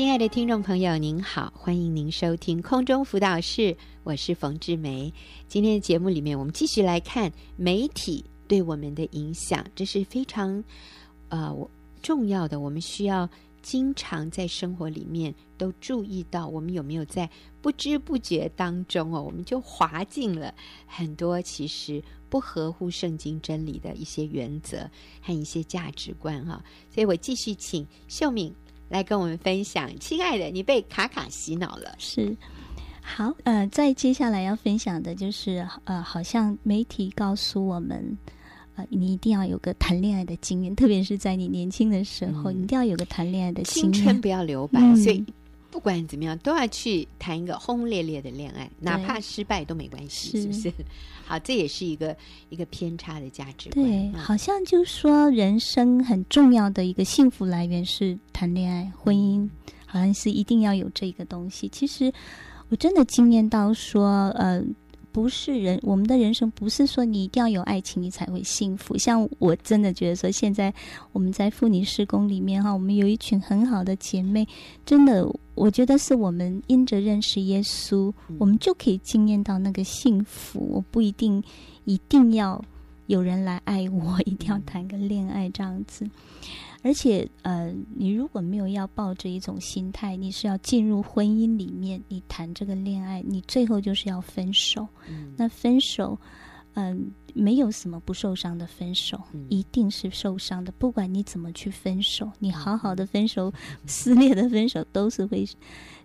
亲爱的听众朋友，您好，欢迎您收听空中辅导室，我是冯志梅。今天的节目里面，我们继续来看媒体对我们的影响，这是非常呃重要的，我们需要经常在生活里面都注意到，我们有没有在不知不觉当中哦，我们就滑进了很多其实不合乎圣经真理的一些原则和一些价值观哈。所以我继续请秀敏。来跟我们分享，亲爱的，你被卡卡洗脑了。是，好，呃，再接下来要分享的就是，呃，好像媒体告诉我们，呃，你一定要有个谈恋爱的经验，特别是在你年轻的时候，嗯、你一定要有个谈恋爱的经验，青春不要留白，嗯、所以不管怎么样，都要去谈一个轰轰烈烈的恋爱，哪怕失败都没关系，是，是不是？好，这也是一个一个偏差的价值观。对，好像就是说，人生很重要的一个幸福来源是谈恋爱、婚姻，好像是一定要有这个东西。其实，我真的经验到说，呃。不是人，我们的人生不是说你一定要有爱情你才会幸福。像我真的觉得说，现在我们在妇女施工里面哈，我们有一群很好的姐妹，真的，我觉得是我们因着认识耶稣，我们就可以经验到那个幸福。我不一定一定要有人来爱我，一定要谈个恋爱这样子。而且，呃，你如果没有要抱着一种心态，你是要进入婚姻里面，你谈这个恋爱，你最后就是要分手。嗯、那分手，嗯、呃，没有什么不受伤的分手，嗯、一定是受伤的。不管你怎么去分手，你好好的分手，嗯、撕裂的分手都是会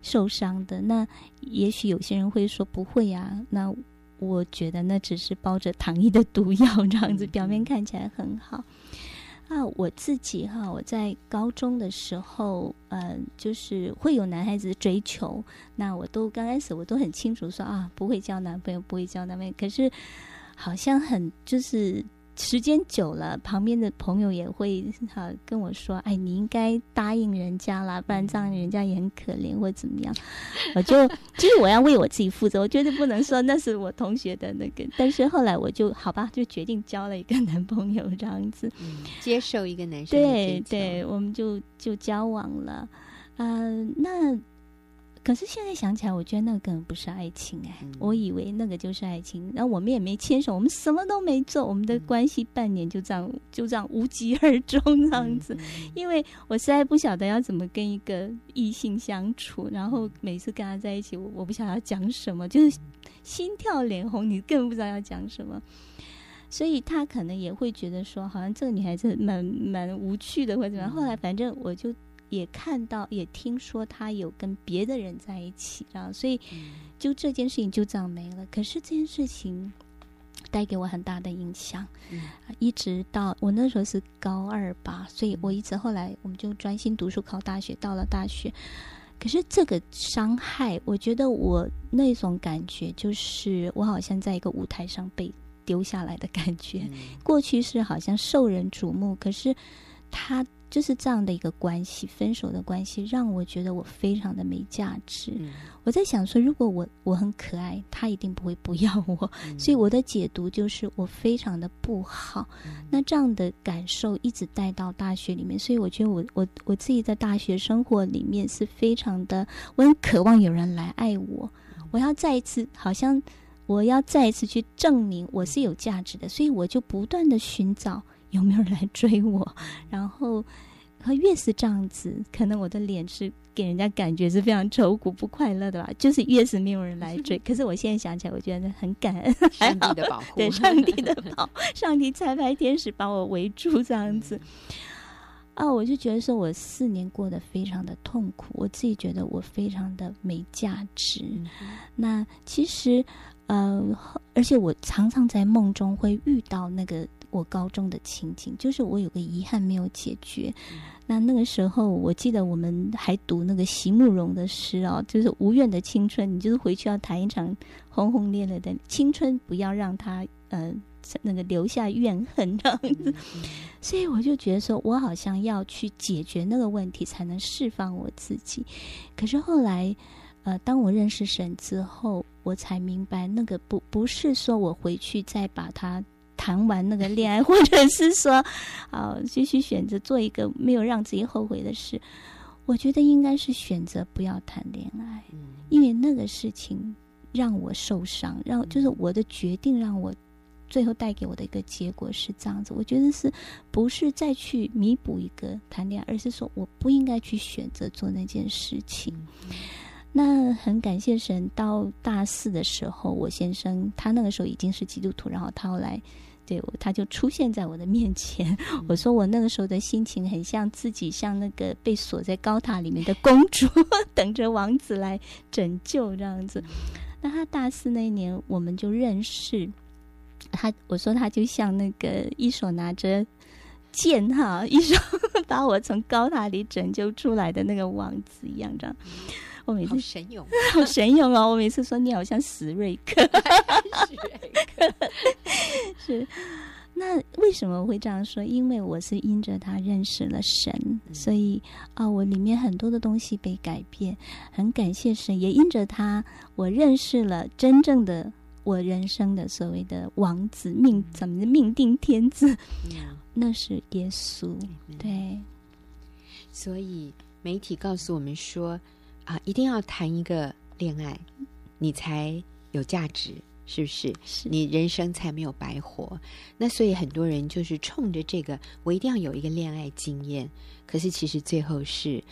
受伤的。那也许有些人会说不会啊，那我觉得那只是包着糖衣的毒药，这样子表面看起来很好。啊，我自己哈，我在高中的时候，嗯，就是会有男孩子追求，那我都刚开始我都很清楚说啊，不会交男朋友，不会交男朋友，可是好像很就是。时间久了，旁边的朋友也会哈、啊、跟我说：“哎，你应该答应人家啦，不然这样人家也很可怜，或怎么样。” 我就其实我要为我自己负责，我绝对不能说那是我同学的那个。但是后来我就好吧，就决定交了一个男朋友这样子，嗯、接受一个男生。对对，我们就就交往了。嗯、呃，那。可是现在想起来，我觉得那个根本不是爱情哎、我以为那个就是爱情。然后我们也没牵手，我们什么都没做，我们的关系半年就这样就这样无疾而终这样子。嗯、因为我实在不晓得要怎么跟一个异性相处，然后每次跟他在一起，我我不晓得要讲什么，就是心跳脸红，你更不知道要讲什么。所以他可能也会觉得说，好像这个女孩子蛮蛮无趣的，或者怎么样。后来反正我就。也看到，也听说他有跟别的人在一起，然后所以就这件事情就这样没了。可是这件事情带给我很大的影响，嗯、一直到我那时候是高二吧，所以我一直后来我们就专心读书考大学，到了大学，可是这个伤害，我觉得我那种感觉就是我好像在一个舞台上被丢下来的感觉。嗯、过去是好像受人瞩目，可是他。就是这样的一个关系，分手的关系，让我觉得我非常的没价值。嗯、我在想说，如果我我很可爱，他一定不会不要我。嗯、所以我的解读就是我非常的不好。嗯、那这样的感受一直带到大学里面，所以我觉得我我我自己在大学生活里面是非常的，我很渴望有人来爱我。嗯、我要再一次，好像我要再一次去证明我是有价值的，所以我就不断的寻找。有没有人来追我？然后，和越是这样子，可能我的脸是给人家感觉是非常愁苦、不快乐的吧。就是越是没有人来追，可是我现在想起来，我觉得很感恩，上帝的保护，对上帝的保，上帝差派天使把我围住这样子。啊，我就觉得说我四年过得非常的痛苦，我自己觉得我非常的没价值。嗯、那其实，呃，而且我常常在梦中会遇到那个。我高中的情景，就是我有个遗憾没有解决。嗯、那那个时候，我记得我们还读那个席慕容的诗哦，就是无怨的青春，你就是回去要谈一场轰轰烈烈的青春，不要让他呃那个留下怨恨这样子。嗯、所以我就觉得说，我好像要去解决那个问题，才能释放我自己。可是后来，呃，当我认识神之后，我才明白，那个不不是说我回去再把他。谈完那个恋爱，或者是说，啊，继续选择做一个没有让自己后悔的事。我觉得应该是选择不要谈恋爱，嗯、因为那个事情让我受伤，让就是我的决定让我最后带给我的一个结果是这样子。我觉得是不是再去弥补一个谈恋爱，而是说我不应该去选择做那件事情。嗯、那很感谢神，到大四的时候，我先生他那个时候已经是基督徒，然后他后来。对，他就出现在我的面前。我说我那个时候的心情很像自己，像那个被锁在高塔里面的公主，等着王子来拯救这样子。那他大四那一年，我们就认识他。我说他就像那个一手拿着剑哈，一手 把我从高塔里拯救出来的那个王子一样，这样。我每次神勇，好神勇哦！我每次说你好像史瑞克，史瑞克是。那为什么会这样说？因为我是因着他认识了神，嗯、所以啊，我里面很多的东西被改变，很感谢神。也因着他，我认识了真正的我人生的所谓的王子命，怎么的命定天子？嗯、那是耶稣。嗯、对，所以媒体告诉我们说。啊，一定要谈一个恋爱，你才有价值，是不是？是。你人生才没有白活。那所以很多人就是冲着这个，我一定要有一个恋爱经验。可是其实最后是，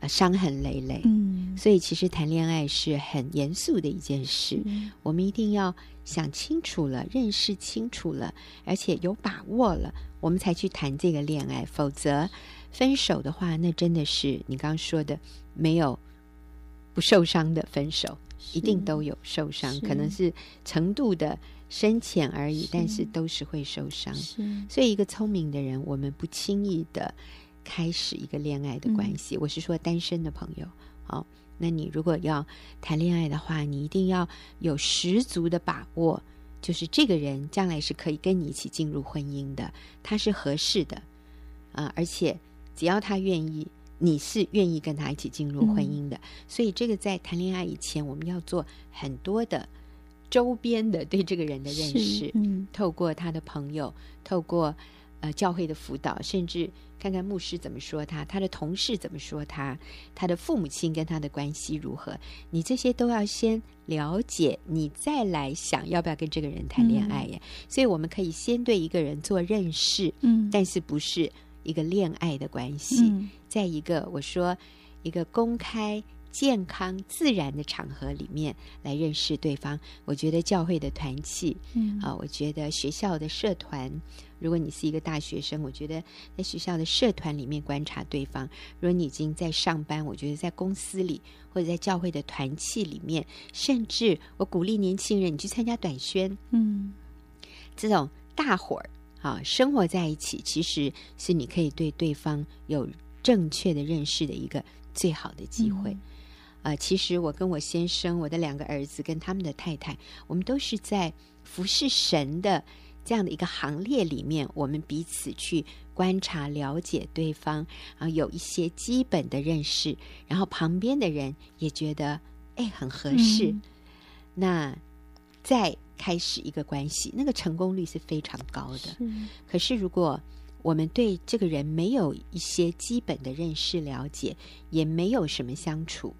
呃，伤痕累累。嗯。所以其实谈恋爱是很严肃的一件事。嗯。我们一定要想清楚了，认识清楚了，而且有把握了，我们才去谈这个恋爱。否则，分手的话，那真的是你刚刚说的没有。不受伤的分手，一定都有受伤，可能是程度的深浅而已，是但是都是会受伤。所以，一个聪明的人，我们不轻易的开始一个恋爱的关系。嗯、我是说，单身的朋友，好，那你如果要谈恋爱的话，你一定要有十足的把握，就是这个人将来是可以跟你一起进入婚姻的，他是合适的啊，而且只要他愿意。你是愿意跟他一起进入婚姻的，嗯、所以这个在谈恋爱以前，我们要做很多的周边的对这个人的认识，嗯，透过他的朋友，透过呃教会的辅导，甚至看看牧师怎么说他，他的同事怎么说他，他的父母亲跟他的关系如何，你这些都要先了解，你再来想要不要跟这个人谈恋爱耶。嗯、所以我们可以先对一个人做认识，嗯，但是不是一个恋爱的关系。嗯。在一个我说一个公开、健康、自然的场合里面来认识对方，我觉得教会的团契，嗯。啊，我觉得学校的社团，如果你是一个大学生，我觉得在学校的社团里面观察对方；如果你已经在上班，我觉得在公司里或者在教会的团契里面，甚至我鼓励年轻人你去参加短宣，嗯，这种大伙儿啊生活在一起，其实是你可以对对方有。正确的认识的一个最好的机会，啊、嗯。呃，其实我跟我先生、我的两个儿子跟他们的太太，我们都是在服侍神的这样的一个行列里面，我们彼此去观察、了解对方，然后有一些基本的认识，然后旁边的人也觉得哎很合适，嗯、那再开始一个关系，那个成功率是非常高的。是可是如果我们对这个人没有一些基本的认识、了解，也没有什么相处。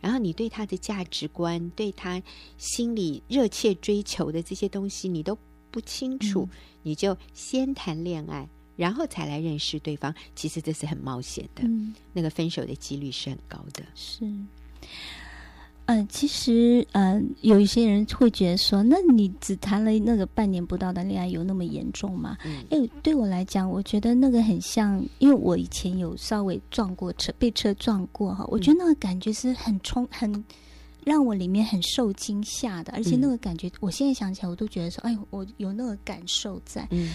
然后你对他的价值观、对他心里热切追求的这些东西，你都不清楚，嗯、你就先谈恋爱，然后才来认识对方。其实这是很冒险的，嗯、那个分手的几率是很高的。是。嗯、呃，其实，嗯、呃，有一些人会觉得说，那你只谈了那个半年不到的恋爱，有那么严重吗？嗯，哎，对我来讲，我觉得那个很像，因为我以前有稍微撞过车，被车撞过哈，我觉得那个感觉是很冲，很让我里面很受惊吓的，而且那个感觉，嗯、我现在想起来，我都觉得说，哎，我有那个感受在。嗯，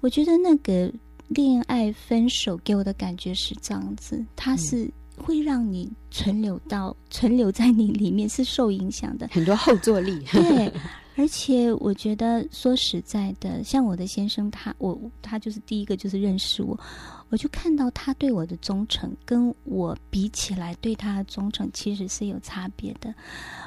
我觉得那个恋爱分手给我的感觉是这样子，它是。会让你存留到存留在你里面是受影响的，很多后坐力。对，而且我觉得说实在的，像我的先生他，他我他就是第一个就是认识我，我就看到他对我的忠诚，跟我比起来对他的忠诚其实是有差别的。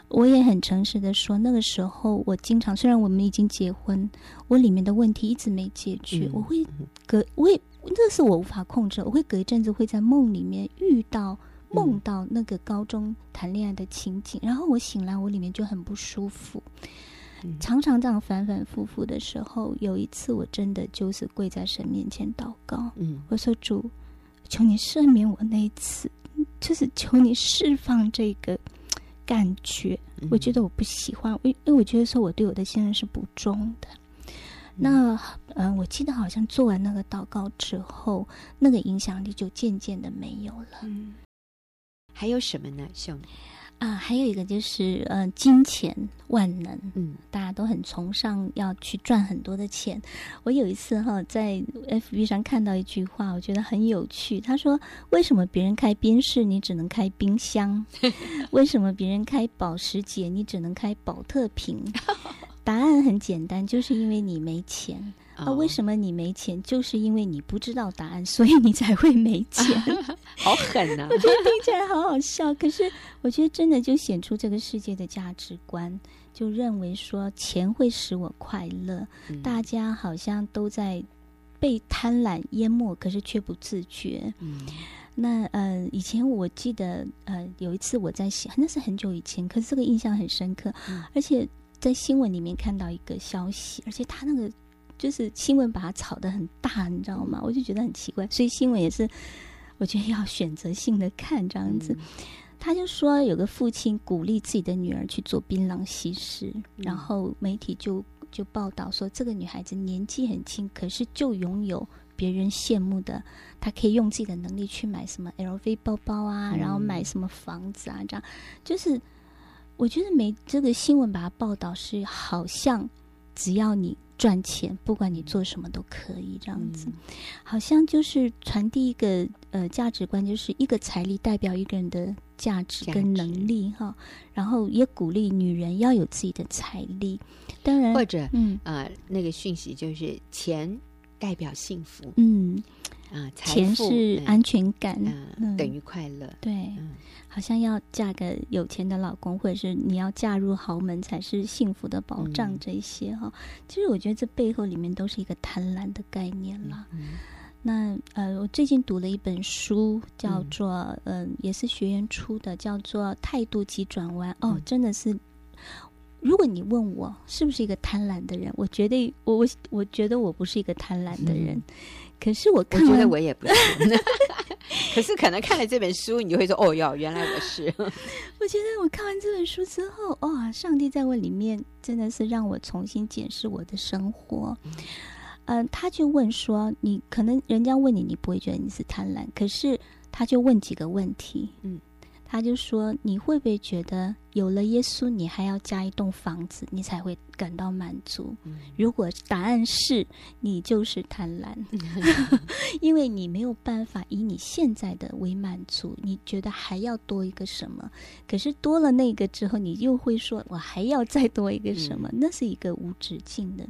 我也很诚实的说，那个时候我经常虽然我们已经结婚，我里面的问题一直没解决，嗯、我会隔我也。那是我无法控制，我会隔一阵子会在梦里面遇到梦到那个高中谈恋爱的情景，然后我醒来，我里面就很不舒服。常常这样反反复复的时候，有一次我真的就是跪在神面前祷告，嗯，我说主，求你赦免我那一次，就是求你释放这个感觉，我觉得我不喜欢，因因为我觉得说我对我的先生是不忠的。那嗯，我记得好像做完那个祷告之后，那个影响力就渐渐的没有了。嗯，还有什么呢，兄？啊，还有一个就是，呃，金钱万能，嗯，大家都很崇尚要去赚很多的钱。我有一次哈，在 FB 上看到一句话，我觉得很有趣。他说：“为什么别人开宾士，你只能开冰箱？为什么别人开保时捷，你只能开保特瓶？”答案很简单，就是因为你没钱。那、啊、为什么你没钱？就是因为你不知道答案，所以你才会没钱。好狠呐、啊！我觉得听起来好好笑，可是我觉得真的就显出这个世界的价值观，就认为说钱会使我快乐。嗯、大家好像都在被贪婪淹没，可是却不自觉。嗯，那呃，以前我记得呃，有一次我在写，那是很久以前，可是这个印象很深刻，嗯、而且在新闻里面看到一个消息，而且他那个。就是新闻把它炒得很大，你知道吗？我就觉得很奇怪，所以新闻也是，我觉得要选择性的看这样子。嗯、他就说有个父亲鼓励自己的女儿去做槟榔西施，嗯、然后媒体就就报道说这个女孩子年纪很轻，可是就拥有别人羡慕的，她可以用自己的能力去买什么 LV 包包啊，嗯、然后买什么房子啊，这样就是我觉得没这个新闻把它报道是好像只要你。赚钱，不管你做什么都可以，这样子，嗯、好像就是传递一个呃价值观，就是一个财力代表一个人的价值跟能力哈，然后也鼓励女人要有自己的财力，当然或者嗯。啊、呃、那个讯息就是钱代表幸福，嗯。啊，钱是安全感，等于快乐。对，嗯、好像要嫁个有钱的老公，或者是你要嫁入豪门才是幸福的保障。这些哈，嗯、其实我觉得这背后里面都是一个贪婪的概念了。那呃，我最近读了一本书，叫做嗯、呃，也是学员出的，叫做《态度及转弯》。哦，真的是，如果你问我是不是一个贪婪的人，我绝对我我我觉得我不是一个贪婪的人。嗯可是我看，我觉得我也不是。可是可能看了这本书，你就会说：“哦哟，原来我是。”我觉得我看完这本书之后，哇，上帝在我里面真的是让我重新检视我的生活。嗯、呃，他就问说：“你可能人家问你，你不会觉得你是贪婪，可是他就问几个问题。”嗯。他就说：“你会不会觉得有了耶稣，你还要加一栋房子，你才会感到满足？嗯、如果答案是你就是贪婪，因为你没有办法以你现在的为满足，你觉得还要多一个什么？可是多了那个之后，你又会说我还要再多一个什么？嗯、那是一个无止境的。”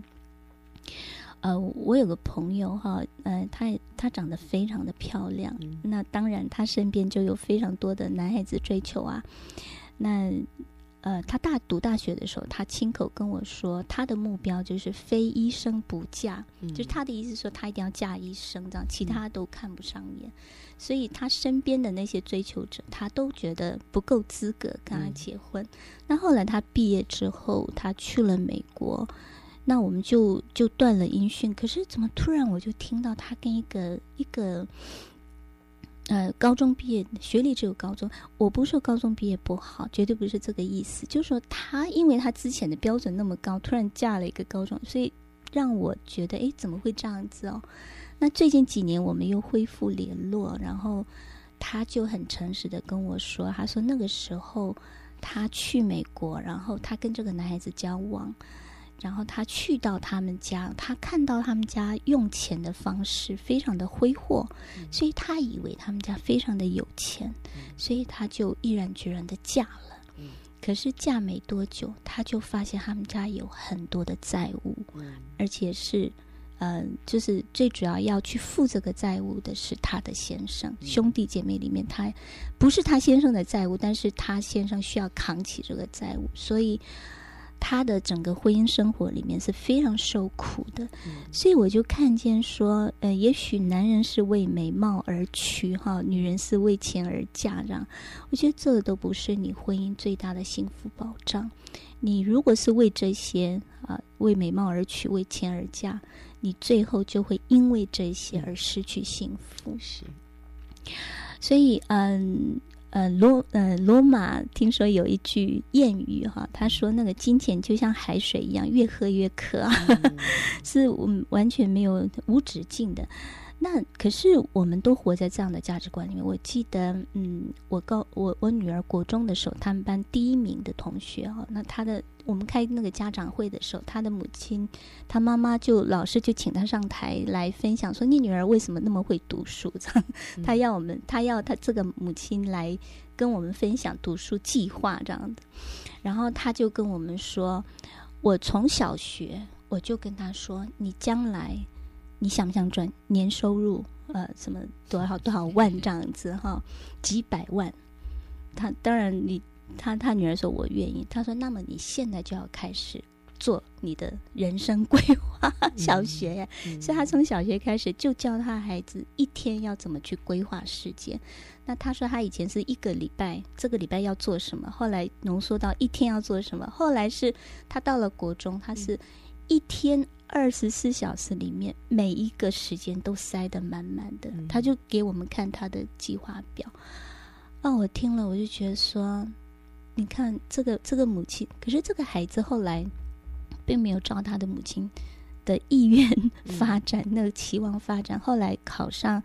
呃，我有个朋友哈，呃，她她长得非常的漂亮，嗯、那当然她身边就有非常多的男孩子追求啊。那呃，她大读大学的时候，她亲口跟我说，她的目标就是非医生不嫁，嗯、就是她的意思说，她一定要嫁医生，这样其他都看不上眼。嗯、所以她身边的那些追求者，她都觉得不够资格跟她结婚。嗯、那后来她毕业之后，她去了美国。那我们就就断了音讯，可是怎么突然我就听到他跟一个一个，呃，高中毕业学历只有高中，我不是说高中毕业不好，绝对不是这个意思，就是说他因为他之前的标准那么高，突然嫁了一个高中，所以让我觉得，哎，怎么会这样子哦？那最近几年我们又恢复联络，然后他就很诚实的跟我说，他说那个时候他去美国，然后他跟这个男孩子交往。然后他去到他们家，他看到他们家用钱的方式非常的挥霍，嗯、所以他以为他们家非常的有钱，嗯、所以他就毅然决然的嫁了。嗯、可是嫁没多久，他就发现他们家有很多的债务，嗯、而且是，嗯、呃，就是最主要要去付这个债务的是他的先生。嗯、兄弟姐妹里面，他不是他先生的债务，但是他先生需要扛起这个债务，所以。他的整个婚姻生活里面是非常受苦的，嗯、所以我就看见说，呃，也许男人是为美貌而娶，哈，女人是为钱而嫁，这样，我觉得这都不是你婚姻最大的幸福保障。你如果是为这些啊，为美貌而娶，为钱而嫁，你最后就会因为这些而失去幸福。是，所以，嗯。呃，罗呃罗马听说有一句谚语哈，他说那个金钱就像海水一样，越喝越渴啊，嗯、是完全没有无止境的。那可是我们都活在这样的价值观里面。我记得，嗯，我高我我女儿国中的时候，他们班第一名的同学哈，那他的我们开那个家长会的时候，他的母亲，他妈妈就老师就请他上台来分享，说你女儿为什么那么会读书？这样，他要我们，他要他这个母亲来跟我们分享读书计划这样的。然后他就跟我们说，我从小学我就跟他说，你将来。你想不想赚年收入？呃，什么多少多少万这样子哈？几百万？他当然你，你他他女儿说我愿意。他说，那么你现在就要开始做你的人生规划。小学呀，所以他从小学开始就教他孩子一天要怎么去规划时间。那他说他以前是一个礼拜，这个礼拜要做什么？后来浓缩到一天要做什么？后来是他到了国中，他是一天。二十四小时里面，每一个时间都塞得满满的。嗯、他就给我们看他的计划表。哦，我听了，我就觉得说，你看这个这个母亲，可是这个孩子后来并没有照他的母亲的意愿发展，嗯、那个期望发展。后来考上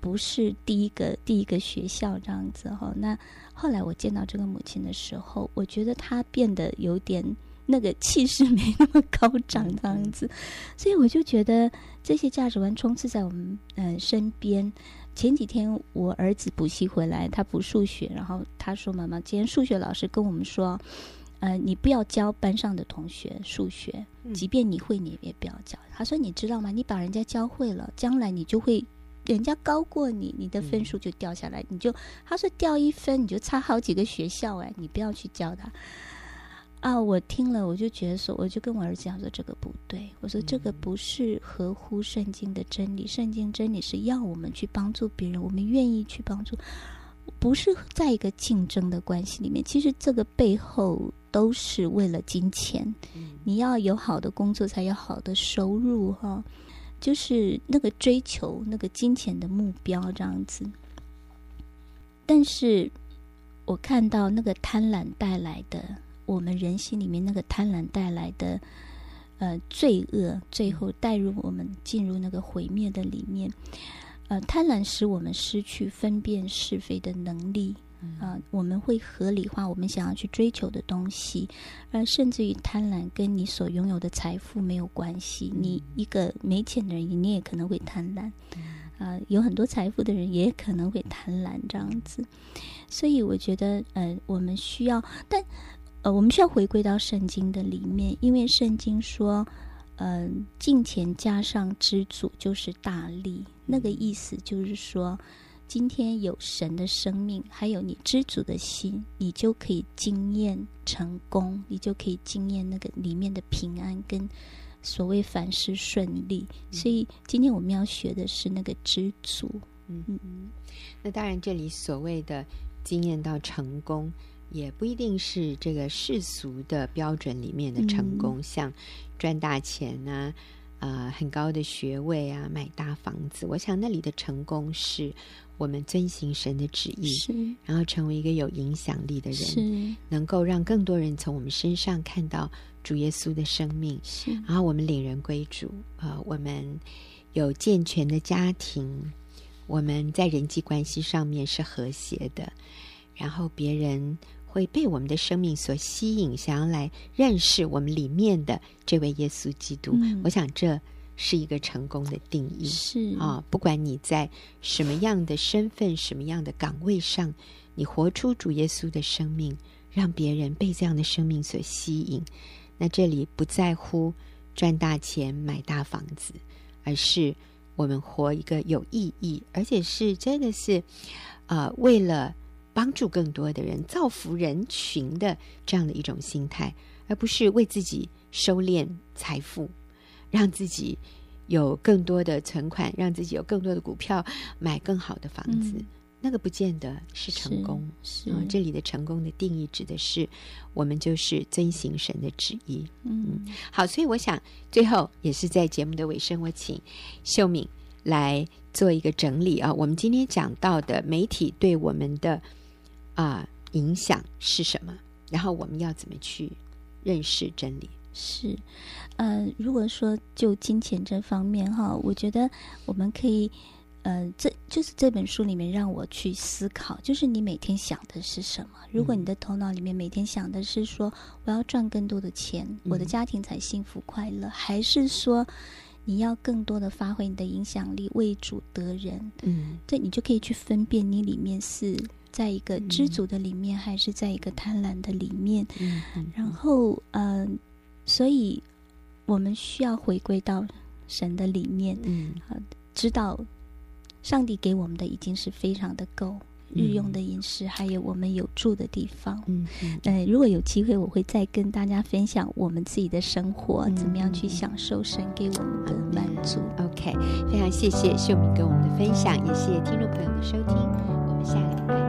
不是第一个第一个学校这样子哈。那后来我见到这个母亲的时候，我觉得她变得有点。那个气势没那么高涨，这样子，所以我就觉得这些价值观充斥在我们嗯、呃、身边。前几天我儿子补习回来，他补数学，然后他说：“妈妈，今天数学老师跟我们说，呃，你不要教班上的同学数学，即便你会，你也不要教。”他说：“你知道吗？你把人家教会了，将来你就会人家高过你，你的分数就掉下来，你就他说掉一分你就差好几个学校哎，你不要去教他。”啊！我听了，我就觉得说，我就跟我儿子讲说，这个不对。我说这个不是合乎圣经的真理。圣经真理是要我们去帮助别人，我们愿意去帮助，不是在一个竞争的关系里面。其实这个背后都是为了金钱。你要有好的工作，才有好的收入，哈。就是那个追求那个金钱的目标这样子。但是我看到那个贪婪带来的。我们人心里面那个贪婪带来的呃罪恶，最后带入我们进入那个毁灭的里面。呃，贪婪使我们失去分辨是非的能力啊、呃，我们会合理化我们想要去追求的东西，而甚至于贪婪跟你所拥有的财富没有关系。你一个没钱的人，你也可能会贪婪啊、呃；有很多财富的人也可能会贪婪这样子。所以我觉得，呃，我们需要，但。呃，我们需要回归到圣经的里面，因为圣经说，嗯、呃，金钱加上知足就是大力。那个意思就是说，今天有神的生命，还有你知足的心，你就可以经验成功，你就可以经验那个里面的平安跟所谓凡事顺利。所以今天我们要学的是那个知足。嗯嗯，那当然，这里所谓的经验到成功。也不一定是这个世俗的标准里面的成功，嗯、像赚大钱啊，啊、呃，很高的学位啊，买大房子。我想那里的成功是我们遵行神的旨意，是然后成为一个有影响力的人，是能够让更多人从我们身上看到主耶稣的生命。是然后我们领人归主，啊、呃，我们有健全的家庭，我们在人际关系上面是和谐的，然后别人。会被我们的生命所吸引，想要来认识我们里面的这位耶稣基督。嗯、我想这是一个成功的定义。是啊，不管你在什么样的身份、什么样的岗位上，你活出主耶稣的生命，让别人被这样的生命所吸引。那这里不在乎赚大钱、买大房子，而是我们活一个有意义，而且是真的是啊、呃，为了。帮助更多的人，造福人群的这样的一种心态，而不是为自己收敛财富，让自己有更多的存款，让自己有更多的股票，买更好的房子。嗯那个不见得是成功，是，这里的成功的定义指的是我们就是遵行神的旨意。嗯，好，所以我想最后也是在节目的尾声，我请秀敏来做一个整理啊。我们今天讲到的媒体对我们的啊、呃、影响是什么？然后我们要怎么去认识真理？是，呃，如果说就金钱这方面哈，我觉得我们可以。呃，这就是这本书里面让我去思考，就是你每天想的是什么？如果你的头脑里面每天想的是说我要赚更多的钱，嗯、我的家庭才幸福快乐，还是说你要更多的发挥你的影响力，为主得人？嗯，对你就可以去分辨你里面是在一个知足的里面，嗯、还是在一个贪婪的里面。嗯，嗯然后，嗯、呃，所以我们需要回归到神的里面，嗯，啊，知道。上帝给我们的已经是非常的够，日用的饮食，还有我们有住的地方。嗯，呃，如果有机会，我会再跟大家分享我们自己的生活，嗯、怎么样去享受神给我们的满足。OK，非常谢谢秀敏跟我们的分享，也谢谢听众朋友的收听，我们下个。